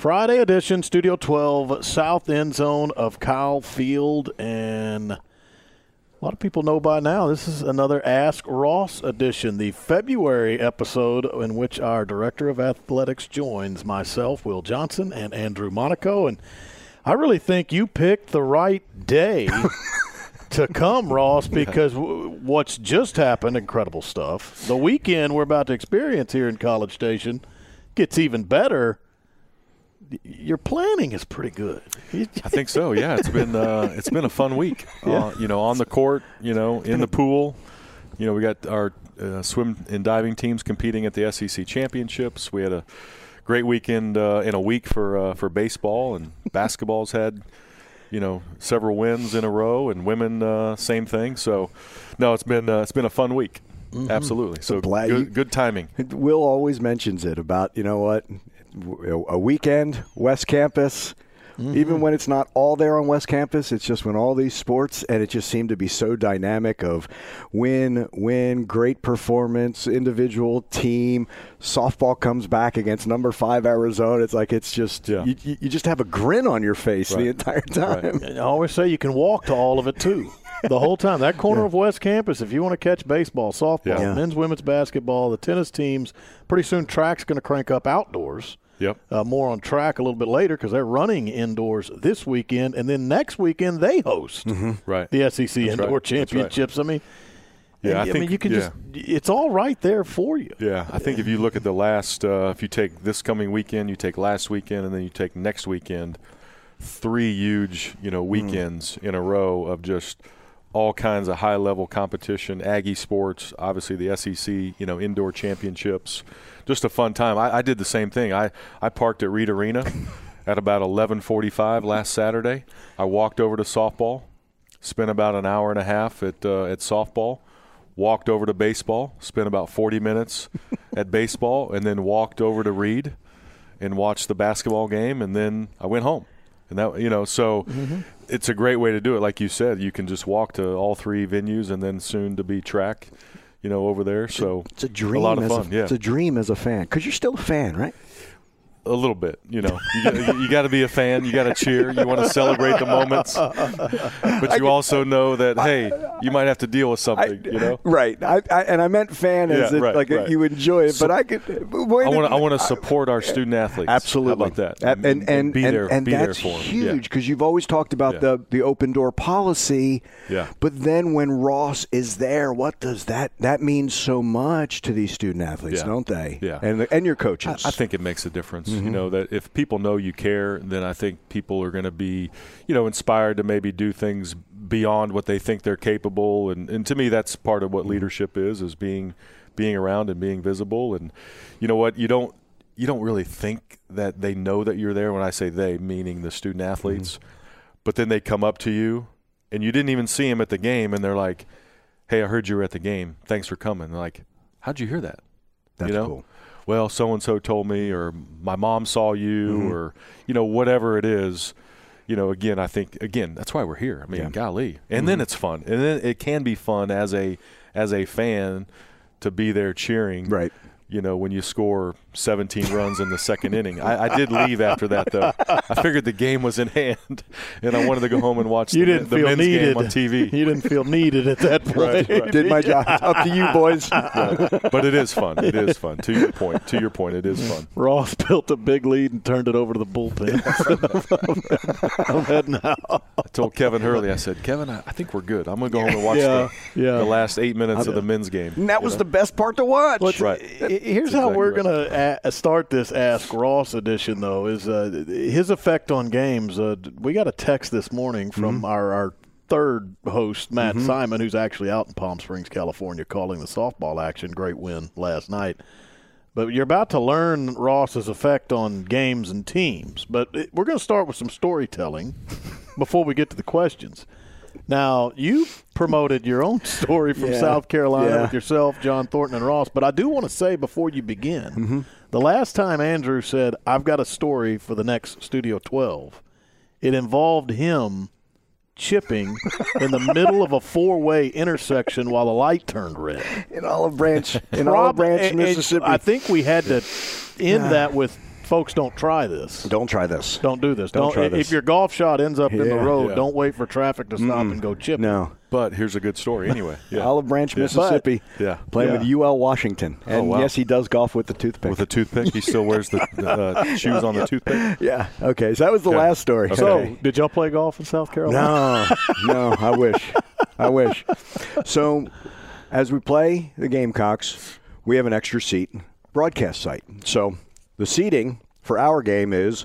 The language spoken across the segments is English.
Friday edition, Studio 12, south end zone of Kyle Field. And a lot of people know by now this is another Ask Ross edition, the February episode in which our Director of Athletics joins myself, Will Johnson, and Andrew Monaco. And I really think you picked the right day. to come, Ross, because w- what's just happened, incredible stuff. The weekend we're about to experience here in College Station gets even better your planning is pretty good. I think so. Yeah, it's been uh, it's been a fun week. Yeah. Uh, you know, on the court, you know, in the pool. You know, we got our uh, swim and diving teams competing at the SEC championships. We had a great weekend uh, in a week for uh, for baseball and basketball's had you know several wins in a row, and women uh, same thing. So, no, it's been it's been a fun week. Mm-hmm. Absolutely. So glad good, you, good timing. Will always mentions it about you know what a weekend, West Campus. Mm-hmm. Even when it's not all there on West Campus, it's just when all these sports, and it just seemed to be so dynamic of win, win, great performance, individual, team. Softball comes back against number five Arizona. It's like it's just yeah. you, you just have a grin on your face right. the entire time. Right. I always say you can walk to all of it too. the whole time. That corner yeah. of West Campus, if you want to catch baseball, softball, yeah. men's, women's basketball, the tennis teams, pretty soon track's going to crank up outdoors. Yep. Uh, more on track a little bit later because they're running indoors this weekend, and then next weekend they host mm-hmm. right. the SEC That's Indoor right. Championships. Right. I mean, yeah, I, I think mean, you can yeah. just it's all right there for you. Yeah, I think if you look at the last, uh, if you take this coming weekend, you take last weekend, and then you take next weekend, three huge, you know, mm. weekends mm. in a row of just all kinds of high level competition, Aggie sports, obviously the SEC, you know, indoor championships just a fun time. I, I did the same thing. I, I parked at Reed Arena at about 11:45 last Saturday. I walked over to softball, spent about an hour and a half at uh, at softball, walked over to baseball, spent about 40 minutes at baseball, and then walked over to Reed and watched the basketball game, and then I went home. And that you know, so mm-hmm. it's a great way to do it. Like you said, you can just walk to all three venues, and then soon to be track you know, over there. So it's a dream. A lot of fun. A, yeah, it's a dream as a fan because you're still a fan, right? A little bit, you know. You, got- you got to be a fan. You got to cheer. You want to celebrate the moments, but you also know that hey, you might have to deal with something. you know. Right. I, I, and I meant fan as Yeah, it, right, like right. you enjoy it, but I could. I want to. I want to support our student athletes. Absolutely. How about that? And and and, be and, there. and be that's there for 'em. huge because you've always talked about Yeah. the the open door policy. Yeah. But then when Ross is there, what does that that means so much to these student athletes, Yeah. don't they? Yeah. And and your I, coaches. I think it makes a difference. Mm-hmm. You know that if people know you care, then I think people are going to be, you know, inspired to maybe do things beyond what they think they're capable. And, and to me, that's part of what Mm-hmm. leadership is: is being being around and being visible. And you know what? You don't you don't really think that they know that you're there. When I say they, meaning the student athletes, Mm-hmm. but then they come up to you, and you didn't even see them at the game, and they're like, "Hey, I heard you were at the game. Thanks for coming." They're like, "How'd you hear that?" That's you know? cool. Well, so and so told me, or my mom saw you, Mm-hmm. or you know, whatever it is. You know, again, I think again that's why we're here. I mean, Yeah. Mm-hmm. golly, and then it's fun, and then it can be fun as a as a fan to be there cheering. Right. You know, when you score 17 runs in the second inning. I, I did leave after that, though. I figured the game was in hand, and I wanted to go home and watch You the, didn't the feel men's needed game on TV. You didn't feel needed at that point. Right, right. Did my job. Up to you, boys. but it is fun. It is fun. To your point. To your point, it is fun. Ross built a big lead and turned it over to the bullpen. I'm heading out. I told Kevin Hurley, I said, Kevin, I, I think we're good. I'm going to go home and watch Yeah, the, yeah. the last eight minutes of the men's game. And that was the best part to watch. Well, Right. Here's That's how exactly we're right. going to a- start this Ask Ross edition, though, is uh, his effect on games. Uh, we got a text this morning from Mm-hmm. our, our third host, Matt Simon, who's actually out in Palm Springs, California, calling the softball action. Great win last night. But you're about to learn Ross's effect on games and teams. But it, we're going to start with some storytelling before we get to the questions. Now, you promoted your own story from Yeah. South Carolina Yeah. with yourself, John Thornton, and Ross. But I do want to say before you begin, Mm-hmm. the last time Andrew said, I've got a story for the next Studio 12, it involved him chipping in the middle of a four way intersection while the light turned red. in Olive Branch, in Olive Branch, Mississippi. I think we had to end that with folks don't try this. Don't try this. Don't do this. Don't Don't, try if this. If your golf shot ends up in the road, Yeah. don't wait for traffic to stop and go chip. it. No. But here's a good story anyway. Yeah. Olive Branch, Mississippi. Yeah. Playing Yeah. with UL Washington. And wow. yes, he does golf with the toothpick. With a toothpick, he still wears the uh, shoes on the toothpick. yeah. Okay. So that was the Okay. last story. So, did y'all play golf in South Carolina? No, no, I wish. I wish. So, as we play the Gamecocks, we have an extra seat broadcast site. So, the seating for our game is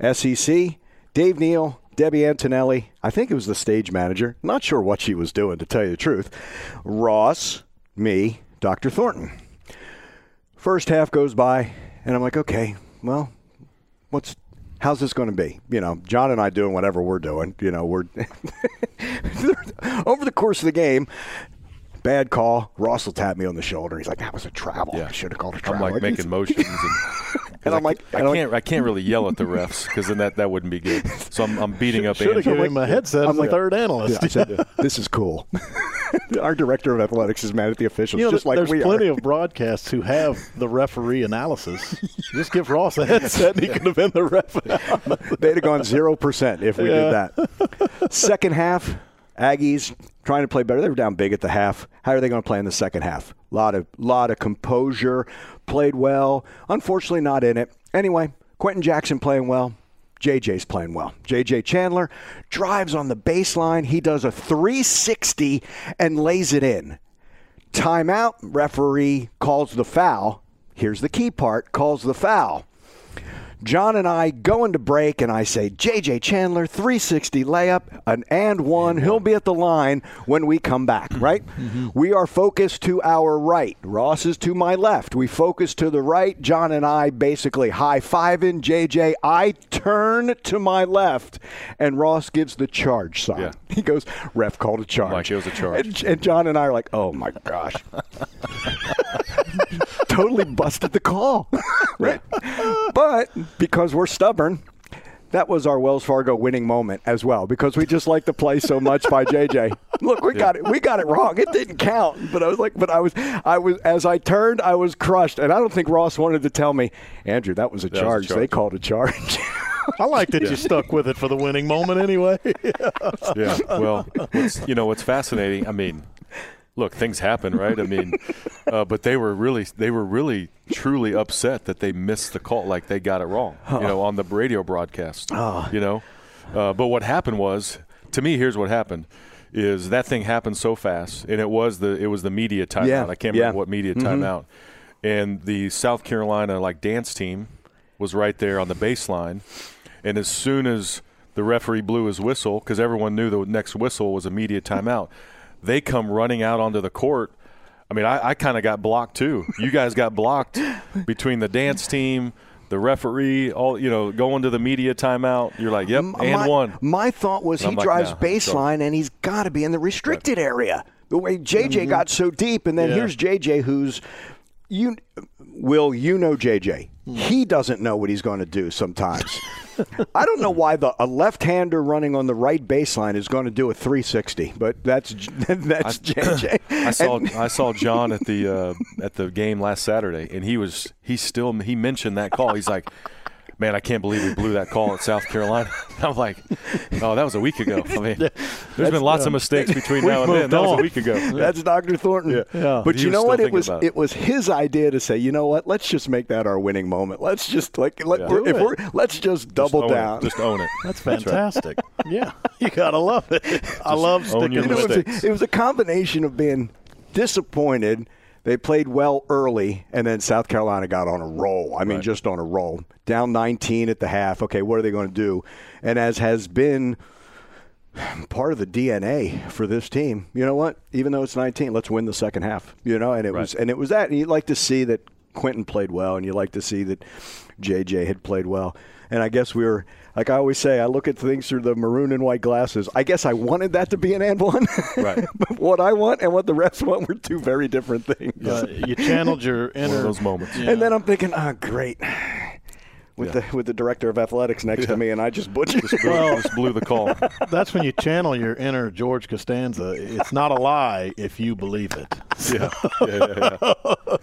SEC, Dave Neal, Debbie Antonelli. I think it was the stage manager. Not sure what she was doing, to tell you the truth. Ross, me, Dr. Thornton. First half goes by, and I'm like, okay, well, what's how's this going to be? You know, John and I doing whatever we're doing. You know, we're over the course of the game. Bad call. Ross will tap me on the shoulder. He's like, "That was a travel. Yeah. I should have called a travel." I'm travel." like making motions, and, And I'm like- I I'm can't, I can't really yell at the refs because then that, that wouldn't be good. So I'm, I'm beating up Should have Andrew. given him a headset I'm as a like- third Yeah, analyst. I said, "This is cool." Our director of athletics is mad at the officials, You know, just like there's we plenty are. of broadcasts who have the referee analysis. Just give Ross a headset, and he could have been the ref. They'd have gone zero percent if we did that. Second half, Aggies trying to play better. They were down big at the half. How are they going to play in the second half? A lot of lot of composure. Played well. Unfortunately, not in it. Anyway, Quenton Jackson playing well. JJ's playing well. JJ Chandler drives on the baseline. He does a 360 and lays it in. Timeout. Referee calls the foul. Here's the key part calls the foul. John and I go into break, and I say, JJ Chandler, 360 layup, an and one. He'll be at the line when we come back, mm-hmm. right? Mm-hmm. We are focused to our right. Ross is to my left. We focus to the right. John and I basically high five fiving. JJ, I turn to my left, and Ross gives the charge sign. Yeah. He goes, ref called a charge. Like it was a charge. And, and John and I are like, oh my gosh. totally busted the call. right? But because we're stubborn, that was our Wells Fargo winning moment as well because we just like the play so much by JJ. Look, we got it. We got it wrong. It didn't count. But I was like, but I was, I was, as I turned, I was crushed. And I don't think Ross wanted to tell me, Andrew, that was a, was a charge. They called a charge. I like that you stuck with it for the winning moment anyway. Yeah. Well, what's, you know what's fascinating? I mean, look, things happen, right? I mean, uh, but they were really, they were really, truly upset that they missed the call, like they got it wrong, you know, on the radio broadcast. You know, uh, but what happened was, to me, here's what happened. Is that thing happened so fast, and it was the it was the media timeout. Yeah, I can't yeah. remember what media timeout, and the South Carolina like dance team was right there on the baseline, and as soon as the referee blew his whistle, because everyone knew the next whistle was a media timeout, they come running out onto the court. I mean, I, I kind of got blocked too. You guys got blocked between the dance team, the referee, all you know, going to the media timeout. You're like, yep, and my, one. My thought was And he like, drives nah, baseline and he's got to be in the restricted area. The way JJ mm-hmm. got so deep, and then Yeah. here's JJ, who's you. Will you know JJ? He doesn't know what he's going to do sometimes. I don't know why the a left-hander running on the right baseline is going to do a 360, but that's that's JJ. I saw And- I saw John at the uh, at the game last Saturday, and he was he still he mentioned that call. He's like, "Man, I can't believe we blew that call at South Carolina." I'm like, "Oh, that was a week ago." I mean, there's been lots of um, mistakes between now and then. moved That was a week ago. That's Dr. Thornton. Yeah. Yeah. But He you know what? It was it. it was his idea to say, you know what? Let's just make that our winning moment. Let's just like let, yeah. we're, if we're let's just double Just own it. down. Just own it. That's right. fantastic. yeah, you gotta love it. I love own sticking your You know, it, was a, it was a combination of being disappointed. They played well early, and then South Carolina got on a roll. I mean, Right. just on a roll. Down 19 at the half. Okay, what are they going to do? And as has been part of the DNA for this team, you know what? Even though it's 19, let's win the second half. You know, and it was and it was that. And you like to see that Quenton played well, and you like to see that JJ had played well. And I guess we were, like I always say, I look at things through the maroon and white glasses. I guess I wanted that to be an and one. Right. but what I want and what the rest want were two very different things. Uh, you channeled your One inner of those moments. And then I'm thinking, oh, great. With Yeah. the with the director of athletics next to me, and I just butchered. Just blew, just blew the call. That's when you channel your inner George Costanza. It's not a lie if you believe it. Yeah, yeah, yeah.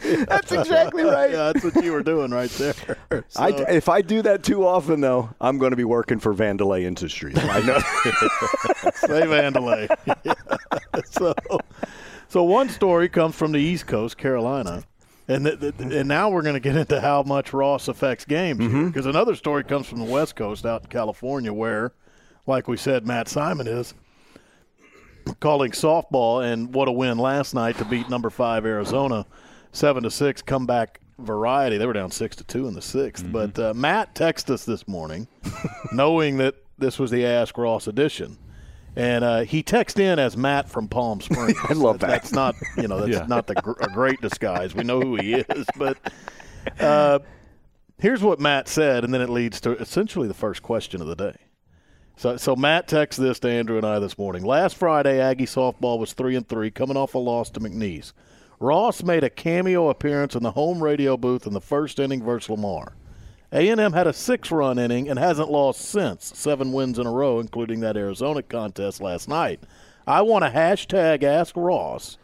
yeah. That's exactly right. Yeah, that's what you were doing right there. I, if I do that too often, though, I'm going to be working for Vandelay Industries. I know. Say Vandelay. so, so one story comes from the East Coast, Carolina, and th- th- and now we're going to get into how much Ross affects games because another story comes from the West Coast, out in California, where, like we said, Matt Simon is calling softball, and what a win last night to beat number five Arizona, seven to six comeback variety. They were down six to two in the 6th But uh, Matt texted us this morning, knowing that this was the Ask Ross edition. And uh, he texted in as Matt from Palm Springs. I love that. That's not, you know, that's Yeah. not the gr- a great disguise. We know who he is, but uh, here's what Matt said, and then it leads to essentially the first question of the day. So, so Matt texted this to Andrew and I this morning. Last Friday, Aggie softball was three and three, coming off a loss to McNeese. Ross made a cameo appearance in the home radio booth in the first inning versus Lamar. A&M had a six-run inning and hasn't lost since, seven wins in a row, including that Arizona contest last night. I want to hashtag Ask Ross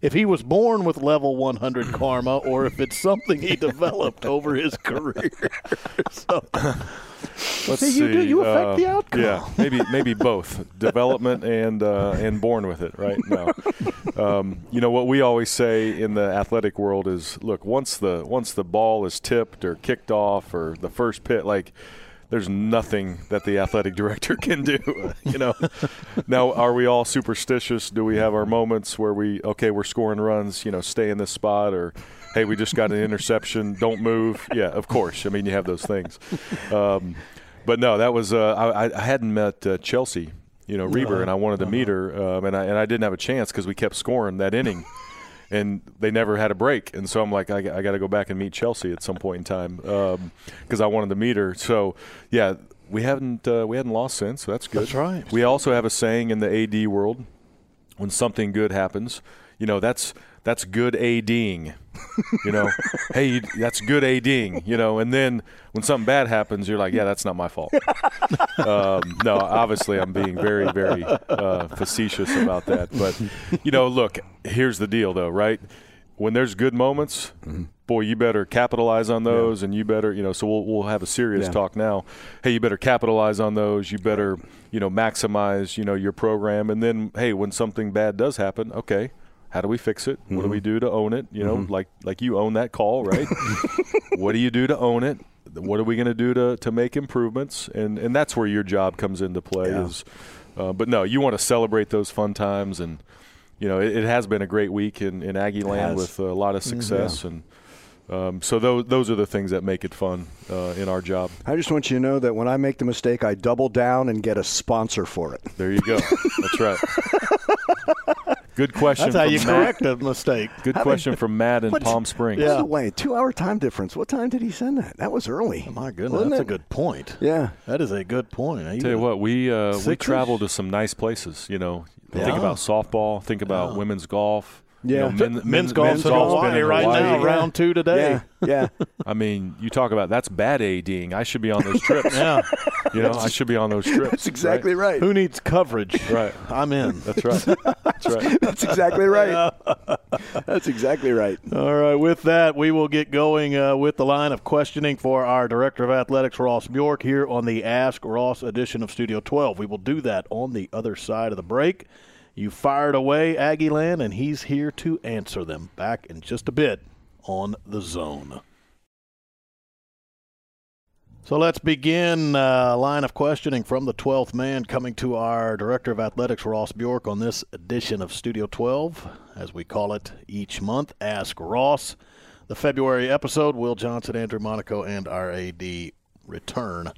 if he was born with level 100 karma or if it's something he developed over his career. so, Let's See, you do- you affect uh, the outcome. Yeah, maybe maybe both development and uh, and born with it, right? now, um, you know what we always say in the athletic world is, look, once the once the ball is tipped or kicked off or the first pit, like. There's nothing that the athletic director can do, you know. now, are we all superstitious? Do we have our moments where we, okay, we're scoring runs, you know, stay in this spot, or hey, we just got an interception, don't move? Yeah, of course. I mean, you have those things. Um, but no, that was uh, I, I hadn't met uh, Chelsea, you know, Reber, and I wanted to meet her, um, and I and I didn't have a chance because we kept scoring that inning, and they never had a break, and so I'm like, I, got to go back and meet Chelsea at some point in time because I wanted to meet her. So yeah, we haven't uh, we hadn't lost since, so that's good. That's right. We also have a saying in the AD world when something good happens. you know, that's that's good ADing. You know, hey, that's good ADing. You know, and then when something bad happens, you're like, yeah, that's not my fault. um, no, obviously, I'm being very, very uh, facetious about that. But you know, look, here's the deal, though, right? When there's good moments, boy, you better capitalize on those, and you better, you know. So we'll we'll have a serious Yeah. talk now. Hey, you better capitalize on those. You better, you know, maximize, you know, your program, and then, hey, when something bad does happen, okay, how do we fix it? What do we do to own it? You know, like like you own that call, right? what do you do to own it? What are we going to do to to make improvements? And and that's where your job comes into play. Yeah. Is, uh, but no, you want to celebrate those fun times, and you know, it, it has been a great week in in Aggie land with a lot of success and. Um, so those those are the things that make it fun uh, in our job. I just want you to know that when I make the mistake, I double down and get a sponsor for it. There you go. That's right. Good question. That's how from you Matt. correct a mistake. Good question from Matt in Palm Springs. By the way, two hour time difference. What time did he send that? That was early. Oh, My goodness, Wasn't that's a good point. Yeah. That is a good point. Now, Tell you what, we uh, we travel to some nice places. You know, think about softball. Think about women's golf. You Yeah. know, men- men's, men- golf's men's in golf's Hawaii been in right Hawaii. now, round two today. Yeah. Yeah. I mean, you talk about that's bad ADing. I should be on those trips. Yeah. You know, I should be on those trips. That's exactly right. Who needs coverage? Right. I'm in. That's right. That's right. That's exactly right. That's exactly right. All right, with that, we will get going uh, with the line of questioning for our Director of Athletics, Ross Bjork, here on the Ask Ross edition of Studio 12. We will do that on the other side of the break. You fired away, Aggie Land, and he's here to answer them. Back in just a bit on the zone. So let's begin uh, line of questioning from the 12th man coming to our Director of Athletics, Ross Bjork, on this edition of Studio 12, as we call it each month, Ask Ross. The February episode, Will Johnson, Andrew Monaco, and our AD return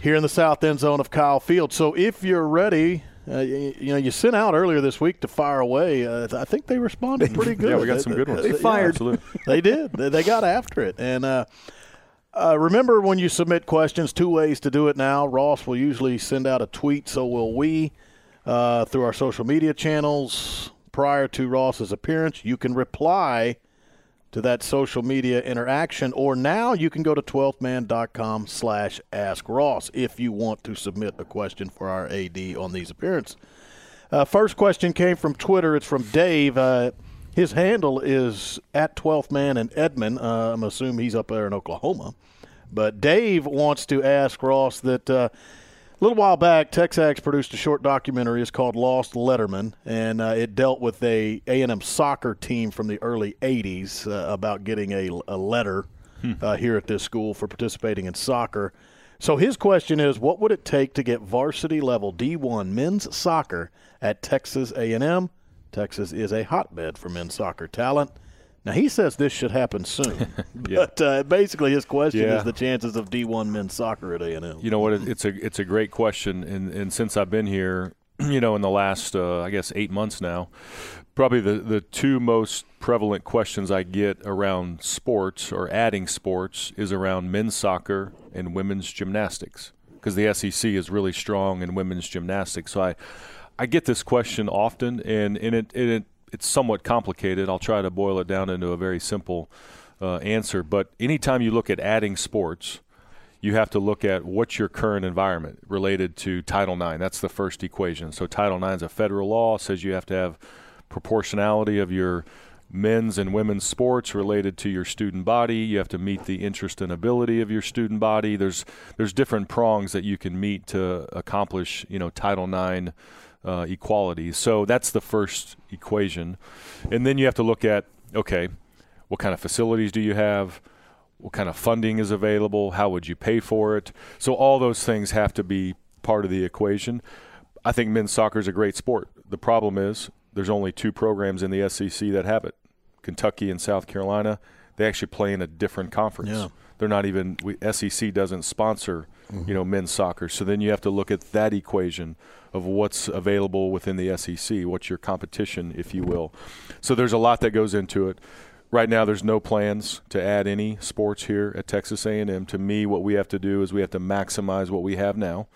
here in the south end zone of Kyle Field. So if you're ready, uh, you, you know, you sent out earlier this week to fire away. Uh, I think they responded pretty good. Yeah, we got some good ones. They Yeah, fired. absolutely. they did. They, they got after it. And uh, uh, remember when you submit questions, two ways to do it now. Ross will usually send out a tweet, so will we, uh, through our social media channels prior to Ross's appearance. You can reply to that social media interaction, or now you can go to 12thman.com slash ask Ross if you want to submit a question for our AD on these appearances. Uh, first question came from Twitter. It's from Dave. Uh, his handle is at 12th man in Edmond. Uh, I'm assuming he's up there in Oklahoma. But Dave wants to ask Ross that uh, a little while back, TexAgs produced a short documentary. It's called Lost Letterman, and uh, it dealt with a A&M soccer team from the early '80s uh, about getting a, a letter uh, here at this school for participating in soccer. So his question is, what would it take to get varsity level D1 men's soccer at Texas A&M? Texas is a hotbed for men's soccer talent. Now he says this should happen soon, but uh, basically his question Yeah. is the chances of D1 men's soccer at A&M. You know what? It's a it's a great question, and and since I've been here, you know, in the last uh, I guess eight months now, probably the the two most prevalent questions I get around sports or adding sports is around men's soccer and women's gymnastics because the SEC is really strong in women's gymnastics. So I I get this question often, and and it, and it it's somewhat complicated. I'll try to boil it down into a very simple uh, answer. But anytime you look at adding sports, you have to look at what's your current environment related to Title IX. That's the first equation. So Title IX is a federal law says you have to have proportionality of your men's and women's sports related to your student body. You have to meet the interest and ability of your student body. There's there's different prongs that you can meet to accomplish you know Title IX uh, equality. So that's the first equation, and then you have to look at okay, what kind of facilities do you have? what kind of funding is available, how would you pay for it. So all those things have to be part of the equation. I think men's soccer is a great sport. The problem is there's only two programs in the SEC that have it. Kentucky and South Carolina, they actually play in a different conference. Yeah. They're not even we, SEC doesn't sponsor, you know, men's soccer. So then you have to look at that equation of what's available within the SEC, what's your competition, if you will. So there's a lot that goes into it. Right now, there's no plans to add any sports here at Texas A&M. To me, what we have to do is we have to maximize what we have now.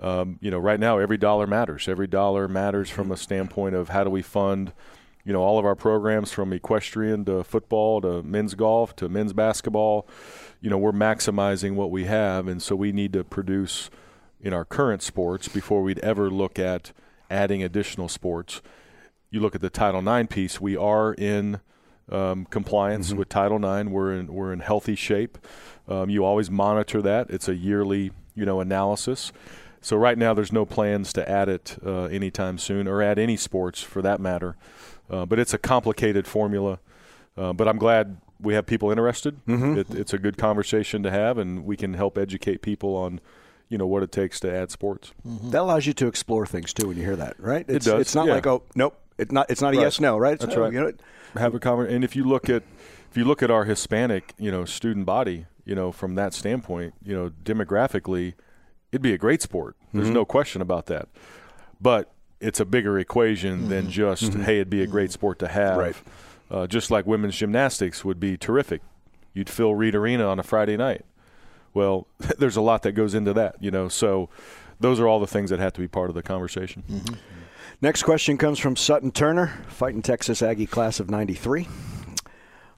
Um, you know, right now, every dollar matters. Every dollar matters from a standpoint of how do we fund, you know, all of our programs from equestrian to football to men's golf to men's basketball, you know, we're maximizing what we have, and so we need to produce in our current sports before we'd ever look at adding additional sports. You look at the Title IX piece; we are in um, compliance with Title IX. We're in we're in healthy shape. Um, you always monitor that. It's a yearly, you know, analysis. So right now, there's no plans to add it uh, anytime soon, or add any sports for that matter. Uh, but it's a complicated formula. Uh, but I'm glad we have people interested. Mm-hmm. It, it's a good conversation to have, and we can help educate people on, you know, what it takes to add sports. That allows you to explore things too when you hear that, right? It's, does, It's not yeah. like oh nope, it's not. It's not a Right. yes no, right? It's, That's oh, right. You know, have a conversation. And if you look at if you look at our Hispanic, you know, student body, you know, from that standpoint, you know, demographically, it'd be a great sport. There's Mm-hmm. no question about that. But it's a bigger equation than just hey, it'd be a great sport to have. Mm-hmm. Right. Uh, just like women's gymnastics would be terrific. You'd fill Reed Arena on a Friday night. Well, there's a lot that goes into that, you know. So those are all the things that have to be part of the conversation. Mm-hmm. Next question comes from Sutton Turner, fighting Texas Aggie class of 93.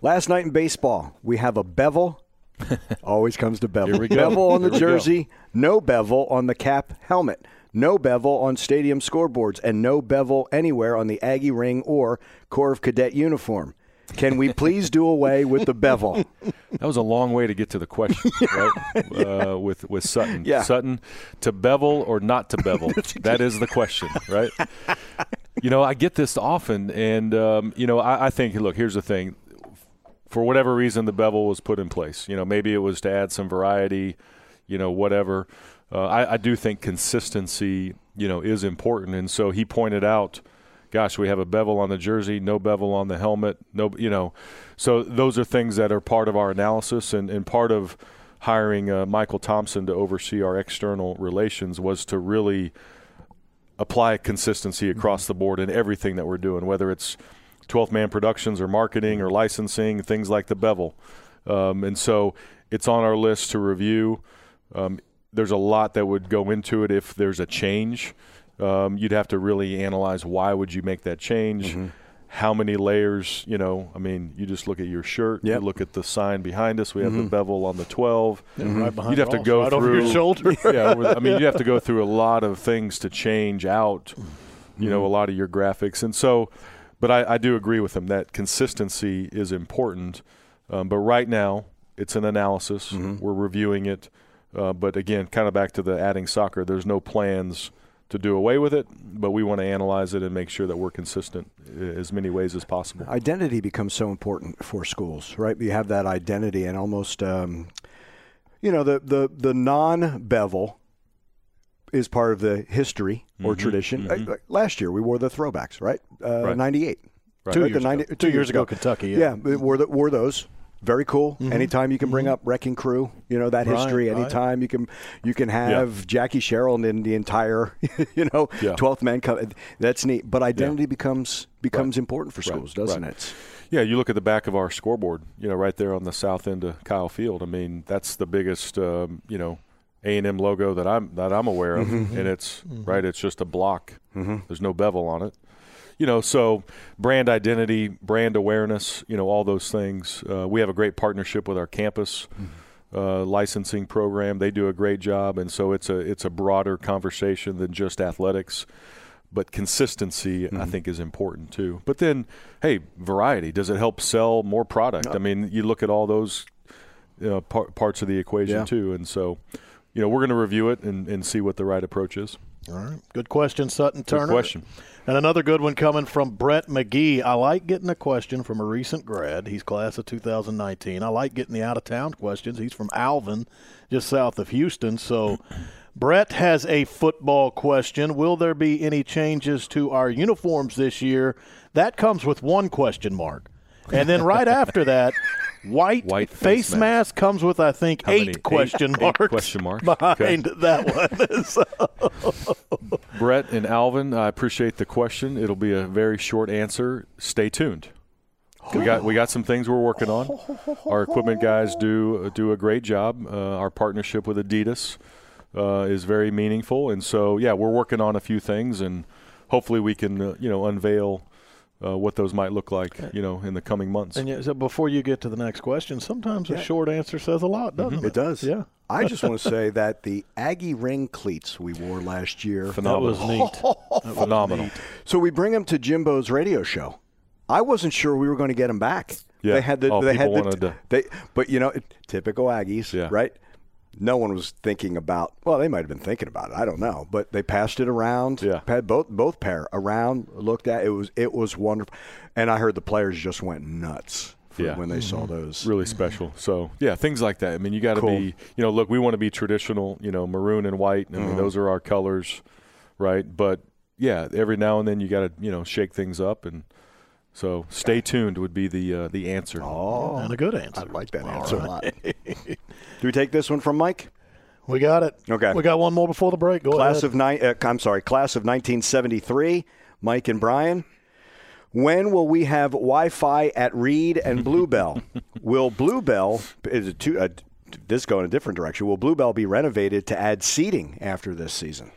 Last night in baseball, we have a bevel. Always comes to bevel. Here we go. Bevel on the jersey, no bevel on the cap helmet, no bevel on stadium scoreboards, and no bevel anywhere on the Aggie ring or Corps of Cadet uniform. Can we please do away with the bevel? That was a long way to get to the question, right? Uh, with with Sutton, Yeah. Sutton, to bevel or not to bevel? that is the question, right? You know, I get this often, and um, you know, I, I think, look, here's the thing. For whatever reason, the bevel was put in place. You know, maybe it was to add some variety. You know, whatever. Uh, I, I do think consistency, you know, is important, and so he pointed out gosh, we have a bevel on the jersey, no bevel on the helmet, no, you know. So those are things that are part of our analysis, and, and part of hiring uh, Michael Thompson to oversee our external relations was to really apply consistency across the board in everything that we're doing, whether it's 12th man productions or marketing or licensing, things like the bevel. Um, and so it's on our list to review. Um, there's a lot that would go into it if there's a change. Um, you'd have to really analyze why would you make that change, Mm-hmm. how many layers. You know, I mean, you just look at your shirt, Yep. you look at the sign behind us. We have the bevel on the 12. Right behind You'd have to go right through over your shoulder. yeah, with- I mean, you'd have to go through a lot of things to change out, you know, a lot of your graphics, and so. But I, I do agree with him that consistency is important. Um, but right now, it's an analysis. We're reviewing it. Uh, but again, kind of back to the adding soccer. There's no plans to do away with it, but we want to analyze it and make sure that we're consistent as many ways as possible. identity becomes so important for schools, right? You have that identity, and almost, um, you know, the the the non bevel is part of the history or tradition. Like- like last year, we wore the throwbacks, right? Uh, Mm-hmm. Right. Ninety-eight. Right. Two Two years, years the 90, ago. two years ago, Kentucky, yeah. Yeah, we wore, the, wore those. Very cool. Anytime you can bring up Wrecking Crew, you know that Right, history. right. Anytime you can, you can have Jackie Sherrill and the entire, you know, Yeah. twelfth man. Co- that's neat. But identity becomes becomes important for Right, schools, doesn't right. it? Yeah, you look at the back of our scoreboard, you know, right there on the south end of Kyle Field. I mean, that's the biggest, um, you know, A and M logo that I'm that I'm aware of, Mm-hmm. and it's right. It's just a block. There's no bevel on it. You know, so brand identity, brand awareness, you know, all those things. Uh, we have a great partnership with our campus uh, licensing program. They do a great job, and so it's a it's a broader conversation than just athletics but consistency I think is important too. But then, hey, variety. Does it help sell more product? I mean, you look at all those you know, par- parts of the equation Yeah. too, and so you know we're going to review it and, and see what the right approach is. All right. Good question, Sutton Good Turner. question. And another good one coming from Brett McGee. I like getting a question from a recent grad. He's class of 2019. I like getting the out of town questions. He's from Alvin, just south of Houston. So Brett has a football question. Will there be any changes to our uniforms this year? That comes with one question mark. And then right after that, white, White face, face mask. mask. comes with, I think, How eight many? Eight- question eight marks question marks. behind that one. So- Brett and Alvin, I appreciate the question. It'll be a very short answer. Stay tuned. We got we got some things we're working on. Our equipment guys do do a great job. Uh, our partnership with Adidas uh, is very meaningful, and so yeah, we're working on a few things, and hopefully we can uh, you know unveil uh, what those might look like, you know, in the coming months. And yet, so before you get to the next question, sometimes a short answer says a lot, doesn't it? It does. Yeah. I just want to say that the Aggie ring cleats we wore last year. That was neat. Phenomenal. So we bring them to Jimbo's radio show. I wasn't sure we were going to get them back. Yeah. They had the Oh, they had the to- they but you know typical Aggies, Yeah. right? No one was thinking about. Well, they might have been thinking about it. I don't know, but they passed it around. Yeah. had both both pair around. Looked at it was it was wonderful, and I heard the players just went nuts Yeah. when they saw mm-hmm. those. really special. So yeah, things like that. I mean, you got to Cool. be, you know, look, we want to be traditional, you know, maroon and white. I mean, mm-hmm. those are our colors, right? But yeah, every now and then you got to, you know, shake things up, and so stay tuned would be the uh, the answer. Oh, And a good answer. I like that answer a lot. Do we take this one from Mike? We got it. Okay. We got one more before the break. Go class ahead. of nine. Uh, I'm sorry, class of 1973. Mike and Brian. When will we have Wi-Fi at Reed and Bluebell? will Bluebell is it two? Uh, this go in a different direction. Will Bluebell be renovated to add seating after this season?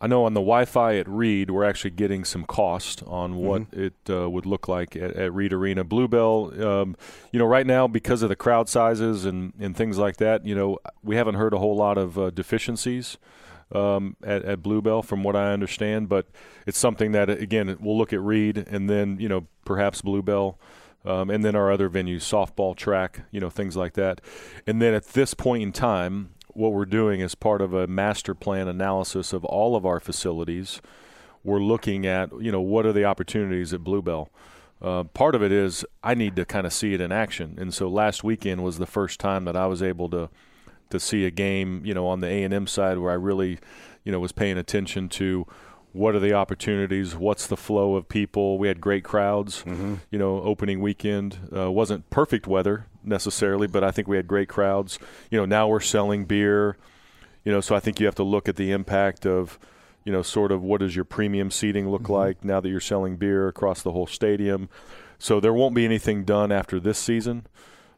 I know on the Wi-Fi at Reed, we're actually getting some cost on what Mm-hmm. it uh, would look like at, at Reed Arena. Bluebell, um, you know, right now because of the crowd sizes and, and things like that, you know, we haven't heard a whole lot of uh, deficiencies um, at, at Bluebell, from what I understand. But it's something that again we'll look at Reed and then you know perhaps Bluebell. Um, and then our other venues, softball, track, you know, things like that. And then at this point in time, what we're doing is part of a master plan analysis of all of our facilities. We're looking at, you know, what are the opportunities at Bluebell. Uh, part of it is I need to kind of see it in action, and so last weekend was the first time that I was able to to see a game, you know, on the A and M side where I really, you know, was paying attention to what are the opportunities, what's the flow of people. We had great crowds, you know, opening weekend uh, wasn't perfect weather necessarily, but I think we had great crowds. You know, now we're selling beer, you know, so I think you have to look at the impact of, you know, sort of what does your premium seating look like now that you're selling beer across the whole stadium. So there won't be anything done after this season,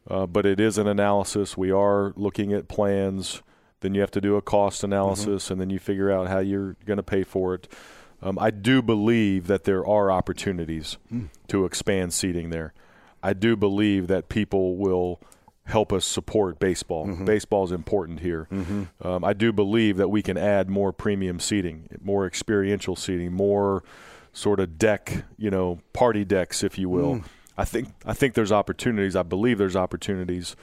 uh, but it is an analysis. We are looking at plans. Then you have to do a cost analysis, and then you figure out how you're going to pay for it. Um, I do believe that there are opportunities to expand seating there. I do believe that people will help us support baseball. Baseball is important here. Um, I do believe that we can add more premium seating, more experiential seating, more sort of deck, you know, party decks, if you will. I think I think there's opportunities. I believe there's opportunities,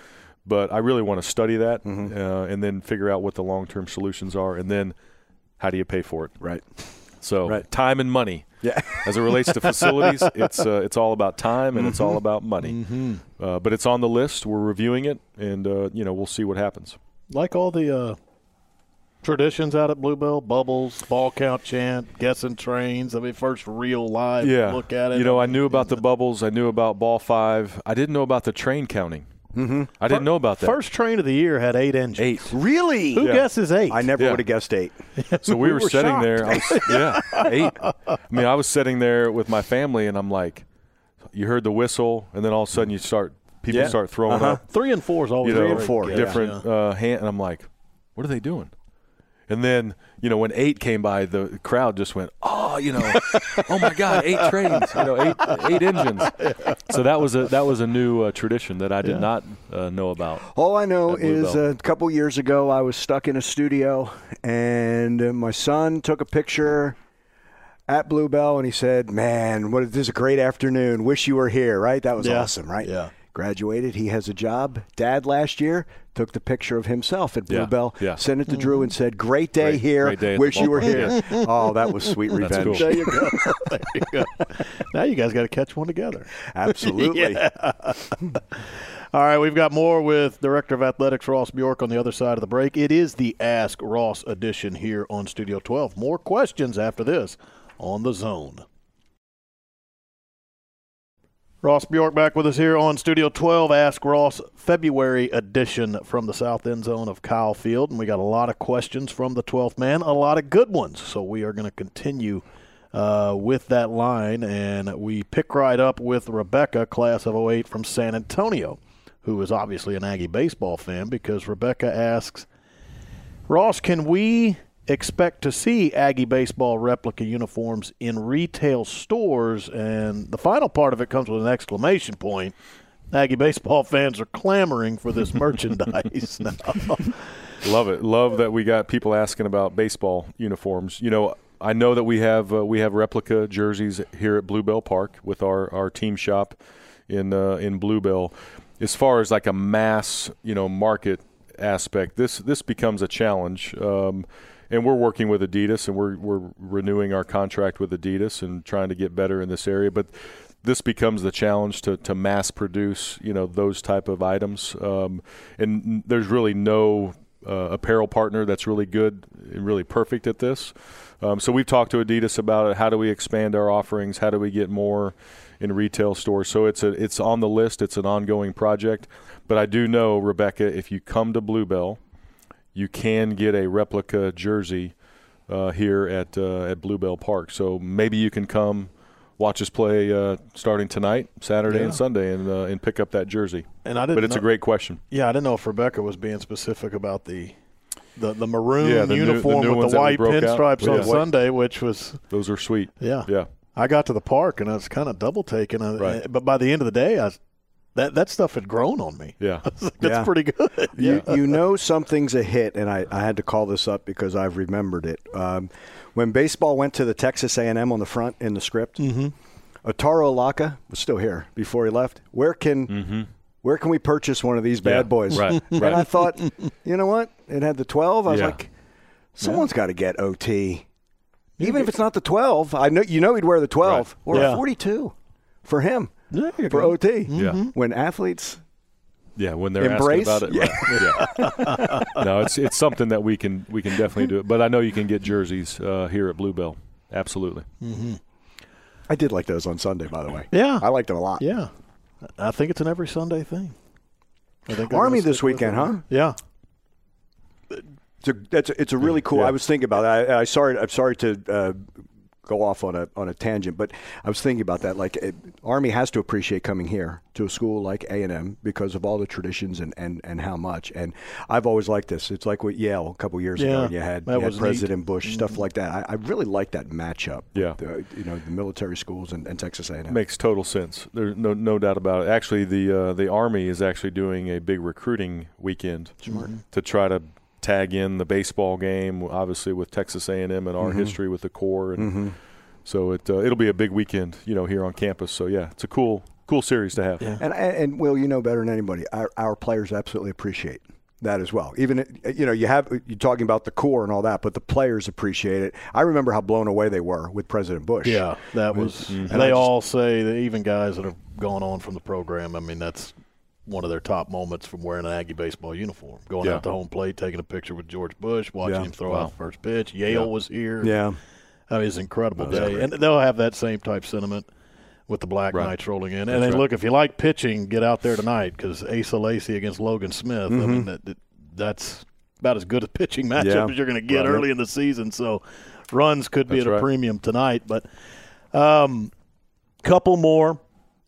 but I really want to study that uh, and then figure out what the long term solutions are, and then how do you pay for it? Right. So Right. time and money. Yeah. As it relates to facilities, it's uh, it's all about time and it's all about money. Uh, but it's on the list. We're reviewing it, and uh, you know we'll see what happens. like all the uh, traditions out at Bluebell, bubbles, ball count chant, guessing trains. I mean, first real live Yeah, look at it. You know, I knew about the bubbles. I knew about ball five. I didn't know about the train counting. Mm-hmm. I didn't know about that. First train of the year had eight engines. eight. Really? Who Yeah. guesses eight? I never Yeah. would have guessed eight. So we, We were, were sitting there. I was, yeah, eight. I mean, I was sitting there with my family, and I'm like, you heard the whistle, and then all of a sudden you start people Yeah. start throwing Uh-huh. up. Three and four is always you know, a great guess. different uh, hand, and I'm like, what are they doing? And then, you know, when eight came by, the crowd just went, "Oh, you know, oh my God, eight trains, you know, eight eight engines." So that was a that was a new uh, tradition that I did Yeah. not uh, know about. All I know is Bluebell. a couple years ago, I was stuck in a studio, and uh, my son took a picture at Bluebell, and he said, "Man, what this is a great afternoon. Wish you were here." Right? That was Yeah. awesome. Right? Yeah. Graduated. He has a job. Dad last year took the picture of himself at Yeah, Bluebell, yeah. sent it to Drew, and said, "Great day Great- here. great day Wish you were ballpark." here." oh, that was sweet revenge. cool. There you go. there you go. Now you guys got to catch one together. Absolutely. All right, we've got more with Director of Athletics Ross Bjork on the other side of the break. It is the Ask Ross edition here on Studio 12. More questions after this on the zone. Ross Bjork back with us here on Studio 12, Ask Ross February edition from the south end zone of Kyle Field. And we got a lot of questions from the 12th man, a lot of good ones. So we are going to continue uh, with that line. And we pick right up with Rebecca, class of 08 from San Antonio, who is obviously an Aggie baseball fan because Rebecca asks, Ross, can we expect to see Aggie baseball replica uniforms in retail stores? And the final part of it comes with an exclamation point. Aggie baseball fans are clamoring for this merchandise now. Love it. Love that we got people asking about baseball uniforms. You know, I know that we have uh, we have replica jerseys here at Bluebell Park with our, our team shop in uh, in Bluebell. As far as like a mass, you know, market aspect, this this becomes a challenge. Um, and we're working with Adidas, and we're we're renewing our contract with Adidas and trying to get better in this area. But this becomes the challenge to, to mass produce, you know, those type of items. Um, and there's really no uh, apparel partner that's really good and really perfect at this. Um, so we've talked to Adidas about it. How do we expand our offerings? How do we get more in retail stores? So it's a it's on the list. It's an ongoing project. But I do know, Rebecca, if you come to Bluebell, you can get a replica jersey uh, here at uh, at Bluebell Park. So maybe you can come watch us play uh, starting tonight, Saturday Yeah. and Sunday, and uh, and pick up that jersey. And I didn't But it's a great question. Yeah, I didn't know if Rebecca was being specific about the the, the maroon Yeah, the new- the uniform new with the white pinstripes on. Sunday, which was Those are sweet. yeah, Yeah. I got to the park and I was kind of double taken, uh, Right. but by the end of the day, I that that stuff had grown on me. Yeah. I was Yeah. That's pretty good. You, you know something's a hit, and I, I had to call this up because I've remembered it. Um, when baseball went to the Texas A&M on the front in the script, mm-hmm. Otaro Alaka was still here before he left. Where can where can we purchase one of these bad Yeah, boys? right, And. I thought, you know what? It had the 12. I was Yeah. like, someone's got to get OT. Even if it's not the 12, I know you know he'd wear the 12 or Yeah. a 42 for him There you for go. OT. Yeah. When athletes Yeah, when they're Embrace? asking about it, right? yeah. no, it's it's something that we can we can definitely do it. But I know you can get jerseys uh, here at Bluebell. Absolutely. I did like those on Sunday, by the way. Yeah. I liked them a lot. Yeah, I think it's an every Sunday thing. I think Army this weekend, huh? Yeah, It's a, that's a, it's a really cool. Yeah. I was thinking about that. I, I sorry. I'm sorry to uh, go off on a on a tangent, but I was thinking about that. Like, it, Army has to appreciate coming here to a school like A and M because of all the traditions and, and, and how much. And I've always liked this. It's like with Yale a couple years ago. Yeah, And you had, you had was neat. President Bush stuff like that. I, I really like that matchup. Yeah. with, uh, you know the military schools and, and Texas A and M. Makes total sense. There's no no doubt about it. Actually, the uh, the Army is actually doing a big recruiting weekend to try to tag in the baseball game. Obviously, with Texas A&M and our history with the Corps, and so it uh, it'll be a big weekend, you know, here on campus. So yeah, it's a cool cool series to have. And, and and Will, you know better than anybody, our, our players absolutely appreciate that as well. Even uh, you know you have you're talking about the Corps and all that, but the players appreciate it. I remember how blown away they were with President Bush. yeah, that was. And They just- all say that even guys that have gone on from the program. I mean, that's one of their top moments from wearing an Aggie baseball uniform, going Yeah. out to home plate, taking a picture with George Bush, watching Yeah. him throw Wow. out the first pitch. Yale was here. yeah. I mean, it's an incredible day, and they'll have that same type sentiment with the Black Right. Knights rolling in. That's and then right. look, if you like pitching, get out there tonight because Asa Lacy against Logan Smith. I mean, that, that- that's about as good a pitching matchup Yeah. as you're going to get Right. early in the season. So runs could be That's at a premium tonight, but um, couple more.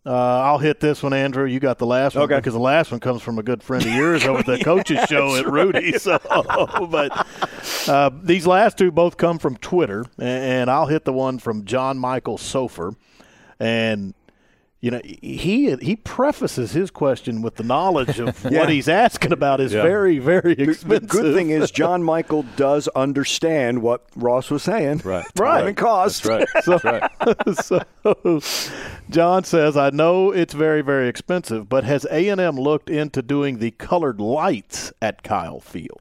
Uh, I'll hit this one, Andrew. You got the last one Okay. because the last one comes from a good friend of yours over at the coaches show at Rudy. So, but uh, these last two both come from Twitter, and I'll hit the one from John Michael Sofer, and you know he he prefaces his question with the knowledge of Yeah. what he's asking about is Yeah. very very The, the expensive. good thing is John Michael does understand what Ross was saying. Right. Time Right. and cost. That's right. That's right. so John says, "I know it's very, very expensive, but has A and M looked into doing the colored lights at Kyle Field?"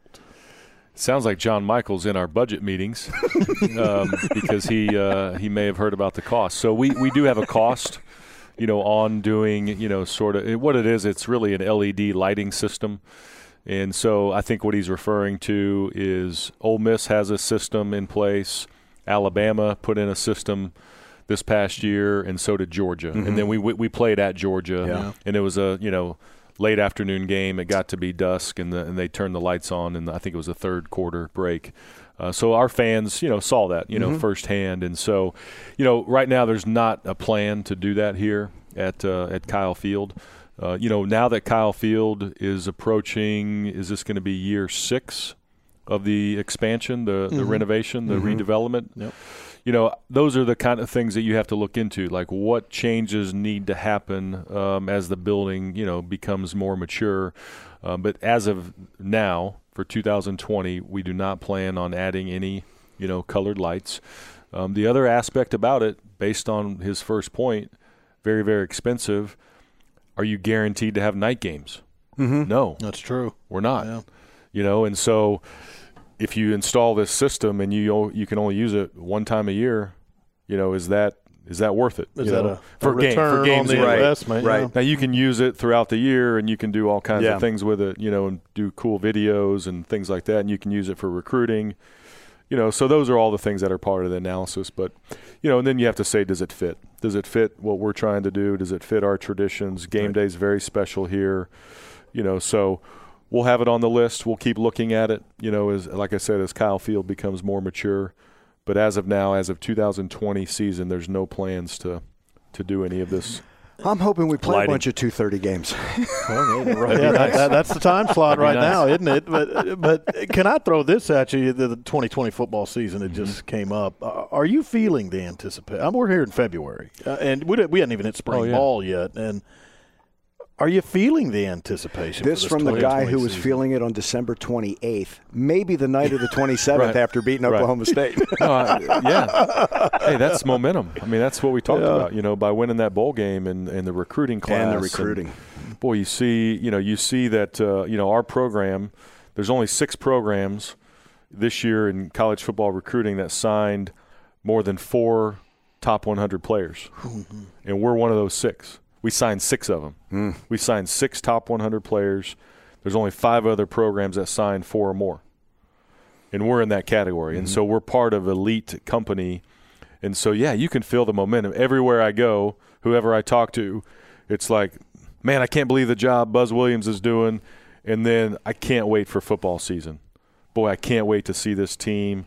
Sounds like John Michaels in our budget meetings um, because he uh, he may have heard about the cost. So we, we do have a cost, you know, on doing you know sort of what it is. It's really an LED lighting system, and so I think what he's referring to is Ole Miss has a system in place. Alabama put in a system this past year, and so did Georgia. And mm-hmm. then we we we played at Georgia, Yeah. and it was a you know late afternoon game. It got to be dusk, and, the, and they turned the lights on, and I think it was a third quarter break. Uh, so our fans, you know, saw that, you know, firsthand, and so, you know, right now there's not a plan to do that here at uh, at Kyle Field. Uh, you know, now that Kyle Field is approaching, is this going to be year six of the expansion, the, the Mhm. renovation, the Mhm. redevelopment. Yep. You know, those are the kind of things that you have to look into. Like, what changes need to happen um, as the building, you know, becomes more mature. Um, but as of now, for 2020, we do not plan on adding any, you know, colored lights. Um, the other aspect about it, based on his first point, very, very expensive. Are you guaranteed to have night games? Mhm. No, That's true. we're not. Yeah. You know, and so if you install this system and you you can only use it one time a year, you know, is that is that worth it? Is that know? a, for a game return for games on the anyway. investment? Right. Now you can use it throughout the year, and you can do all kinds Yeah. of things with it, you know, and do cool videos and things like that. And you can use it for recruiting, you know. So those are all the things that are part of the analysis. But you know, and then you have to say, does it fit? Does it fit what we're trying to do? Does it fit our traditions? Game day is very special here, you know. So we'll have it on the list. We'll keep looking at it, you know. As like I said, as Kyle Field becomes more mature. But as of now, as of 2020 season, there's no plans to to do any of this. I'm hoping we play Lighting. a bunch of 2:30 games. Right. Yeah, that, that- that's the time slot right nice. now, isn't it? But but can I throw this at you? The, the 2020 football season it Mm-hmm. just came up. Uh, are you feeling the anticipation? we're here in February, uh, and we, didn't- we hadn't even hit spring Oh, yeah. ball yet. And are you feeling the anticipation? This for from the guy 2020 who was feeling it on December 28th, maybe the night of the 27th Right. after beating Right. Oklahoma State. No, I, yeah. Hey, that's momentum. I mean, that's what we talked Yeah. about. You know, by winning that bowl game and, and the recruiting class and the recruiting. boy, you see, you know, you see that uh, you know our program. There's only six programs this year in college football recruiting that signed more than four top 100 players, and we're one of those six. We signed six of them. Hmm. We signed six top 100 players. There's only five other programs that signed four or more, and we're in that category. And mm-hmm. so we're part of elite company. And so, yeah, you can feel the momentum everywhere I go. Whoever I talk to, it's like, man, I can't believe the job Buzz Williams is doing. And then I can't wait for football season. Boy, I can't wait to see this team.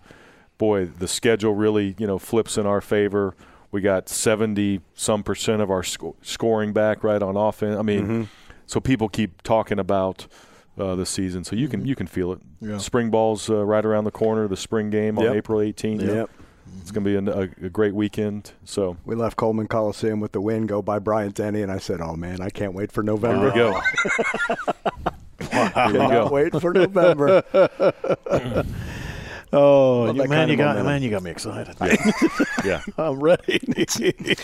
Boy, the schedule really, you know, flips in our favor. We got 70 some percent of our sco- scoring back right on offense. I mean, so people keep talking about uh, the season. So you can you can feel it. Yeah. Spring ball's uh, right around the corner. The spring game on Yep. April 18th. Yep. It's going to be a, a, a great weekend. So We left Coleman Coliseum with the win go by Bryant Denny, and I said, "Oh man, I can't wait for here November. we go. I Here we cannot go. wait for November." Oh, you- man, you got momentum. man, you got me excited. Yeah. I'm ready.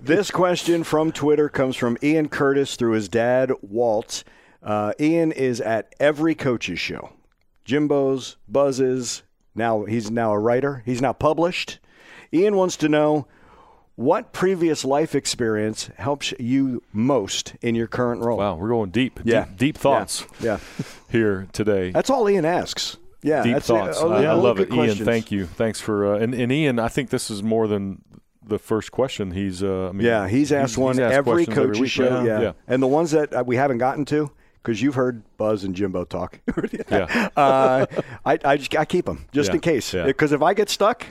this question from Twitter comes from Ian Curtis through his dad, Walt. Uh, Ian is at every coach's show. Jimbo's, Buzz's. Now he's now a writer. He's now published. Ian wants to know what previous life experience helps you most in your current role. Wow, we're going deep. Yeah. Deep, deep thoughts Yeah, here today. that's all Ian asks. Yeah, deep that's thoughts. I, yeah, I love good it, Ian. Thank you. Thanks for uh, and, and Ian. I think this is more than the first question. He's uh, I mean, Yeah, he's asked one asked every questions coach's week, show. right? Yeah. yeah, and the ones that uh, we haven't gotten to because you've heard Buzz and Jimbo talk. yeah. uh, I, I just I keep them just Yeah, in case yeah. because if I get stuck,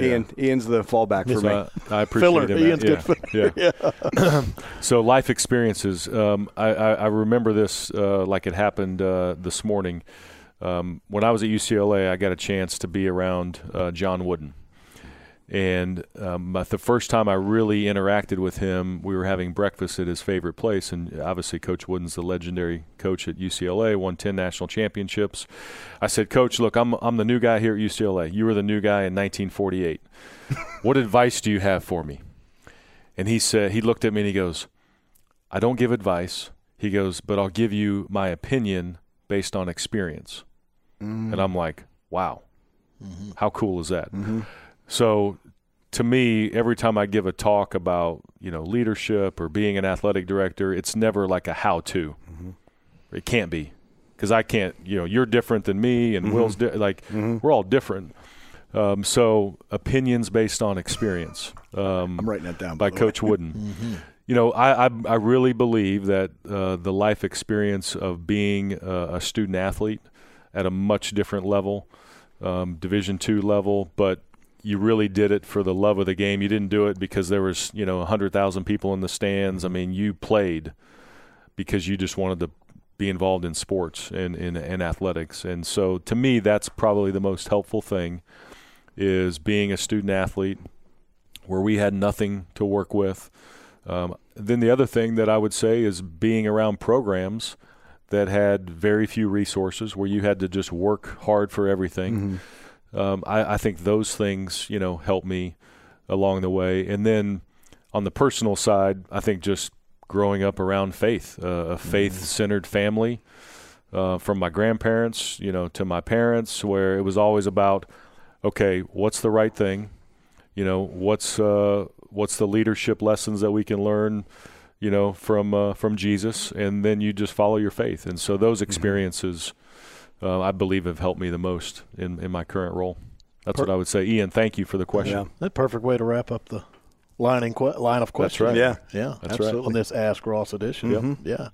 Ian Ian's the fallback for So me. I, I appreciate Filler. him. Ian's yeah, good Yeah. so life experiences. Um, I, I, I remember this uh, like it happened uh, this morning. Um, when I was at UCLA, I got a chance to be around uh, John Wooden. And um, the first time I really interacted with him, we were having breakfast at his favorite place. And obviously, Coach Wooden's the legendary coach at UCLA, won 10 national championships. I said, Coach, look, I'm, I'm the new guy here at UCLA. You were the new guy in 1948. what advice do you have for me? And he said, he looked at me and he goes, I don't give advice. He goes, but I'll give you my opinion based on experience. And I'm like, wow, how cool is that? So to me, every time I give a talk about, you know, leadership or being an athletic director, it's never like a how to. It can't be. Because I can't, you know, you're different than me and Will's di- like, we're all different. Um, so opinions based on experience. Um, I'm writing that down by by way. Coach Wooden. You know, I, I I really believe that uh, the life experience of being uh, a student athlete at a much different level, um, Division two level, but you really did it for the love of the game. You didn't do it because there was you know hundred thousand people in the stands. I mean, you played because you just wanted to be involved in sports and in, athletics. And so to me, that's probably the most helpful thing is being a student athlete where we had nothing to work with. Um, then the other thing that I would say is being around programs that had very few resources, where you had to just work hard for everything. Mm-hmm. Um, I, I, think those things, you know, help me along the way. And then on the personal side, I think just growing up around faith, uh, a mm-hmm. faith-centered family, uh, from my grandparents, you know, to my parents, where it was always about, okay, what's the right thing, you know, what's uh, what's the leadership lessons that we can learn, you know, from uh, from Jesus, and then you just follow your faith. And so those mm-hmm. experiences, mm-hmm. I believe, have helped me the most in in my current role. That's per- what I would say. Ian, thank you for the question. Yeah, that perfect way to wrap up the line, que- line of questions. That's right. Yeah, yeah, that's absolutely. right. On this Ask Ross edition. Mm-hmm. Yeah.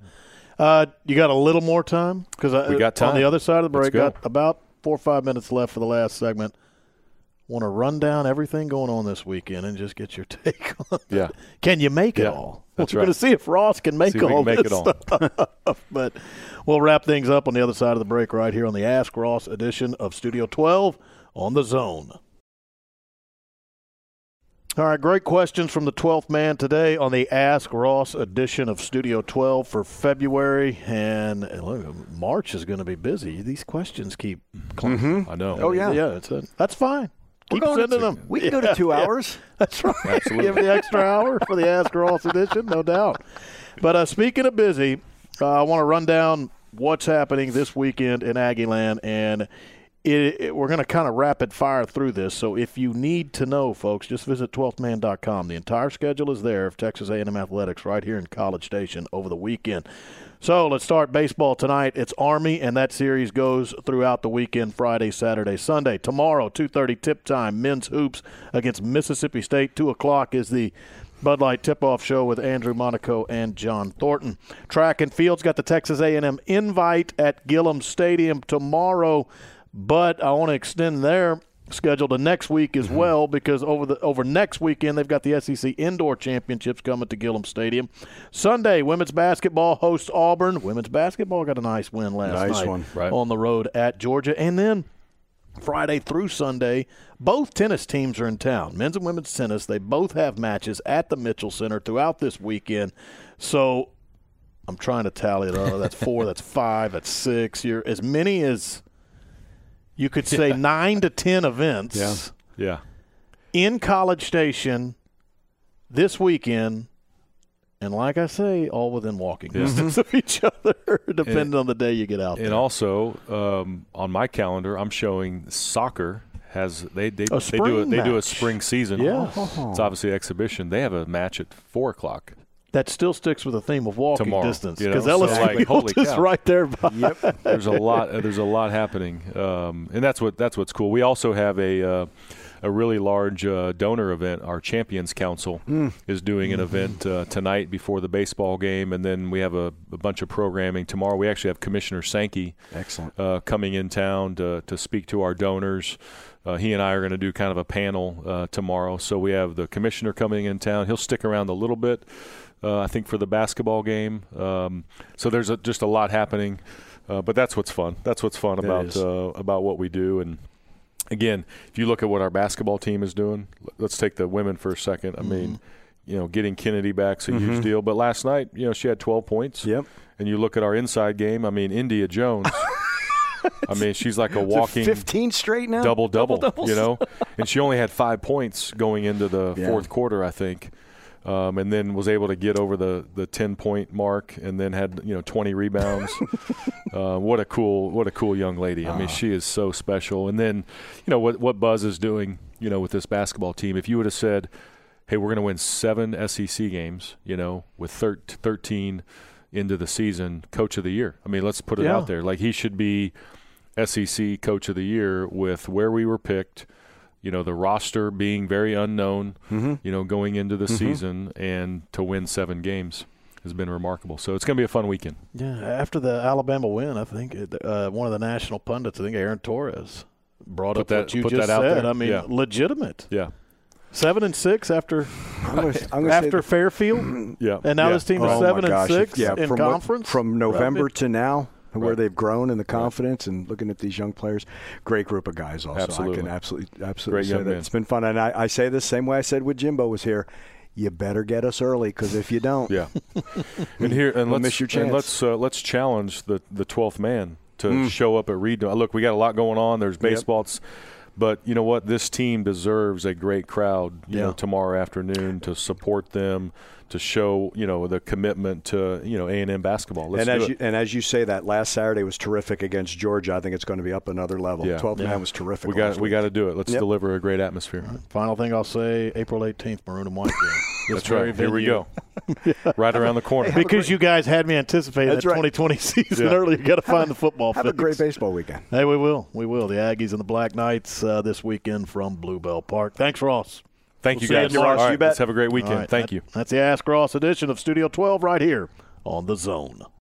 Uh, you got a little more time because we got time. on the other side of the break. Got about four or five minutes left for the last segment. Want to run down everything going on this weekend and just get your take on Yeah. Can you make it all? That's We're right. going to see if Ross can make see all can make this it all. stuff. but we'll wrap things up on the other side of the break right here on the Ask Ross edition of Studio 12 on the Zone. All right, great questions from the 12th man today on the Ask Ross edition of Studio 12 for February. And look, March is going to be busy. These questions keep coming. Mm-hmm. I know. Oh, yeah. Yeah, it's a, that's fine. Keep sending them. We can go to two hours. That's right. Absolutely. Give the extra hour for the Ask Ross edition, no doubt. But uh, speaking of busy, uh, I want to run down what's happening this weekend in Aggieland. And it, it, we're going to kind of rapid fire through this. So if you need to know, folks, just visit 12thman.com. The entire schedule is there of Texas A&M Athletics right here in College Station over the weekend. So let's start baseball tonight. It's Army, and that series goes throughout the weekend, Friday, Saturday, Sunday. Tomorrow, 2.30 tip time, men's hoops against Mississippi State. 2 o'clock is the Bud Light tip-off show with Andrew Monaco and John Thornton. Track and field's got the Texas A&M invite at Gilliam Stadium tomorrow – but I want to extend their schedule to next week as mm-hmm. well because over the over next weekend they've got the SEC Indoor Championships coming to Gilliam Stadium. Sunday, women's basketball hosts Auburn. Women's basketball got a nice win last nice night one. Right. on the road at Georgia, and then. Friday through Sunday, both tennis teams are in town. Men's and women's tennis, they both have matches at the Mitchell Center throughout this weekend. So I'm trying to tally it up. That's four, that's five, that's six. You're as many as you could say yeah. nine to ten events. Yeah. Yeah. In College Station this weekend, and like I say, all within walking yeah. distance of each other, depending and, on the day you get out. And there. also um, on my calendar, I'm showing soccer has they they, they do a, they match. do a spring season. Yeah, oh. it's obviously exhibition. They have a match at four o'clock that still sticks with the theme of walking Tomorrow, distance because you know? LSU so like, is right there. By. Yep. there's a lot. There's a lot happening, um, and that's what that's what's cool. We also have a uh, a really large uh, donor event. Our Champions Council mm. is doing an event uh, tonight before the baseball game, and then we have a, a, bunch of programming tomorrow. We actually have Commissioner Sankey, excellent, uh, coming in town to to speak to our donors. Uh, he and I are going to do kind of a panel uh, tomorrow. So we have the commissioner coming in town. He'll stick around a little bit uh, I think, for the basketball game. Um, so there's a, just a lot happening, uh, but that's what's fun. That's what's fun about uh, about what we do. And again, if you look at what our basketball team is doing, let's take the women for a second. I mm-hmm. mean, you know, getting Chennedy back's a mm-hmm. huge deal. But last night, you know, she had 12 points. Yep. And you look at our inside game. I mean, N'dea Jones. I mean, she's like a walking 15 straight now, double double. You know, and she only had five points going into the yeah. fourth quarter, I think um, and then was able to get over the, the 10 point mark and then had you know 20 rebounds. Uh, what a cool what a cool young lady. I mean uh. she is so special. And then you know what what Buzz is doing you know with this basketball team if you would have said hey we're going to win seven SEC games you know with thir- 13 into the season coach of the year. I mean let's put it yeah. out there. Like he should be SEC coach of the year with where we were picked – you know the roster being very unknown, mm-hmm. you know going into the mm-hmm. season and to win seven games has been remarkable. So it's going to be a fun weekend. Yeah, after the Alabama win, I think uh, one of the national pundits, I think Aaron Torres, brought put up that, what you put just that out said. There. I mean, yeah. legitimate. Yeah. Seven and six after I'm gonna, I'm gonna after Fairfield, Yeah. and now Yeah. this team is Oh, seven and six yeah, in from what- conference from November Rapid. to now, where Right. they've grown in the confidence and looking at these young players. Great group of guys. Also, Absolutely. I can absolutely absolutely Great say that men. it's been fun. And I, I say this same way I said when Jimbo was here. You better get us early because if you don't, Yeah. and here and let's miss your and chance. let's uh, let's challenge the the twelfth man to Mm. show up at Reed. Look, we got a lot going on. There's baseball. It's- But you know what? This team deserves a great crowd. You Yeah. know, tomorrow afternoon to support them, to show you know the commitment to you know A and M basketball. Let's and do as it. you and as you say that last Saturday was terrific against Georgia. I think it's going to be up another level. Yeah. Twelve Yeah. man was terrific. we got last we got to do it. Let's Yep. deliver a great atmosphere. Final thing I'll say: April eighteenth, maroon and white. game. This That's very right. Here we go. right around the corner. Because you guys had me anticipating That's that right. 2020 season Yeah. earlier. You got to find the football. Have a great baseball weekend. Hey, we will. We will. The Aggies and the Black Knights uh, this weekend from Bluebell Park. Thanks, Ross. Thank We'll you see you guys. All right, You let's have a great weekend. right, Thank that- you. That's the Ask Ross edition of Studio 12 right here on the Zone.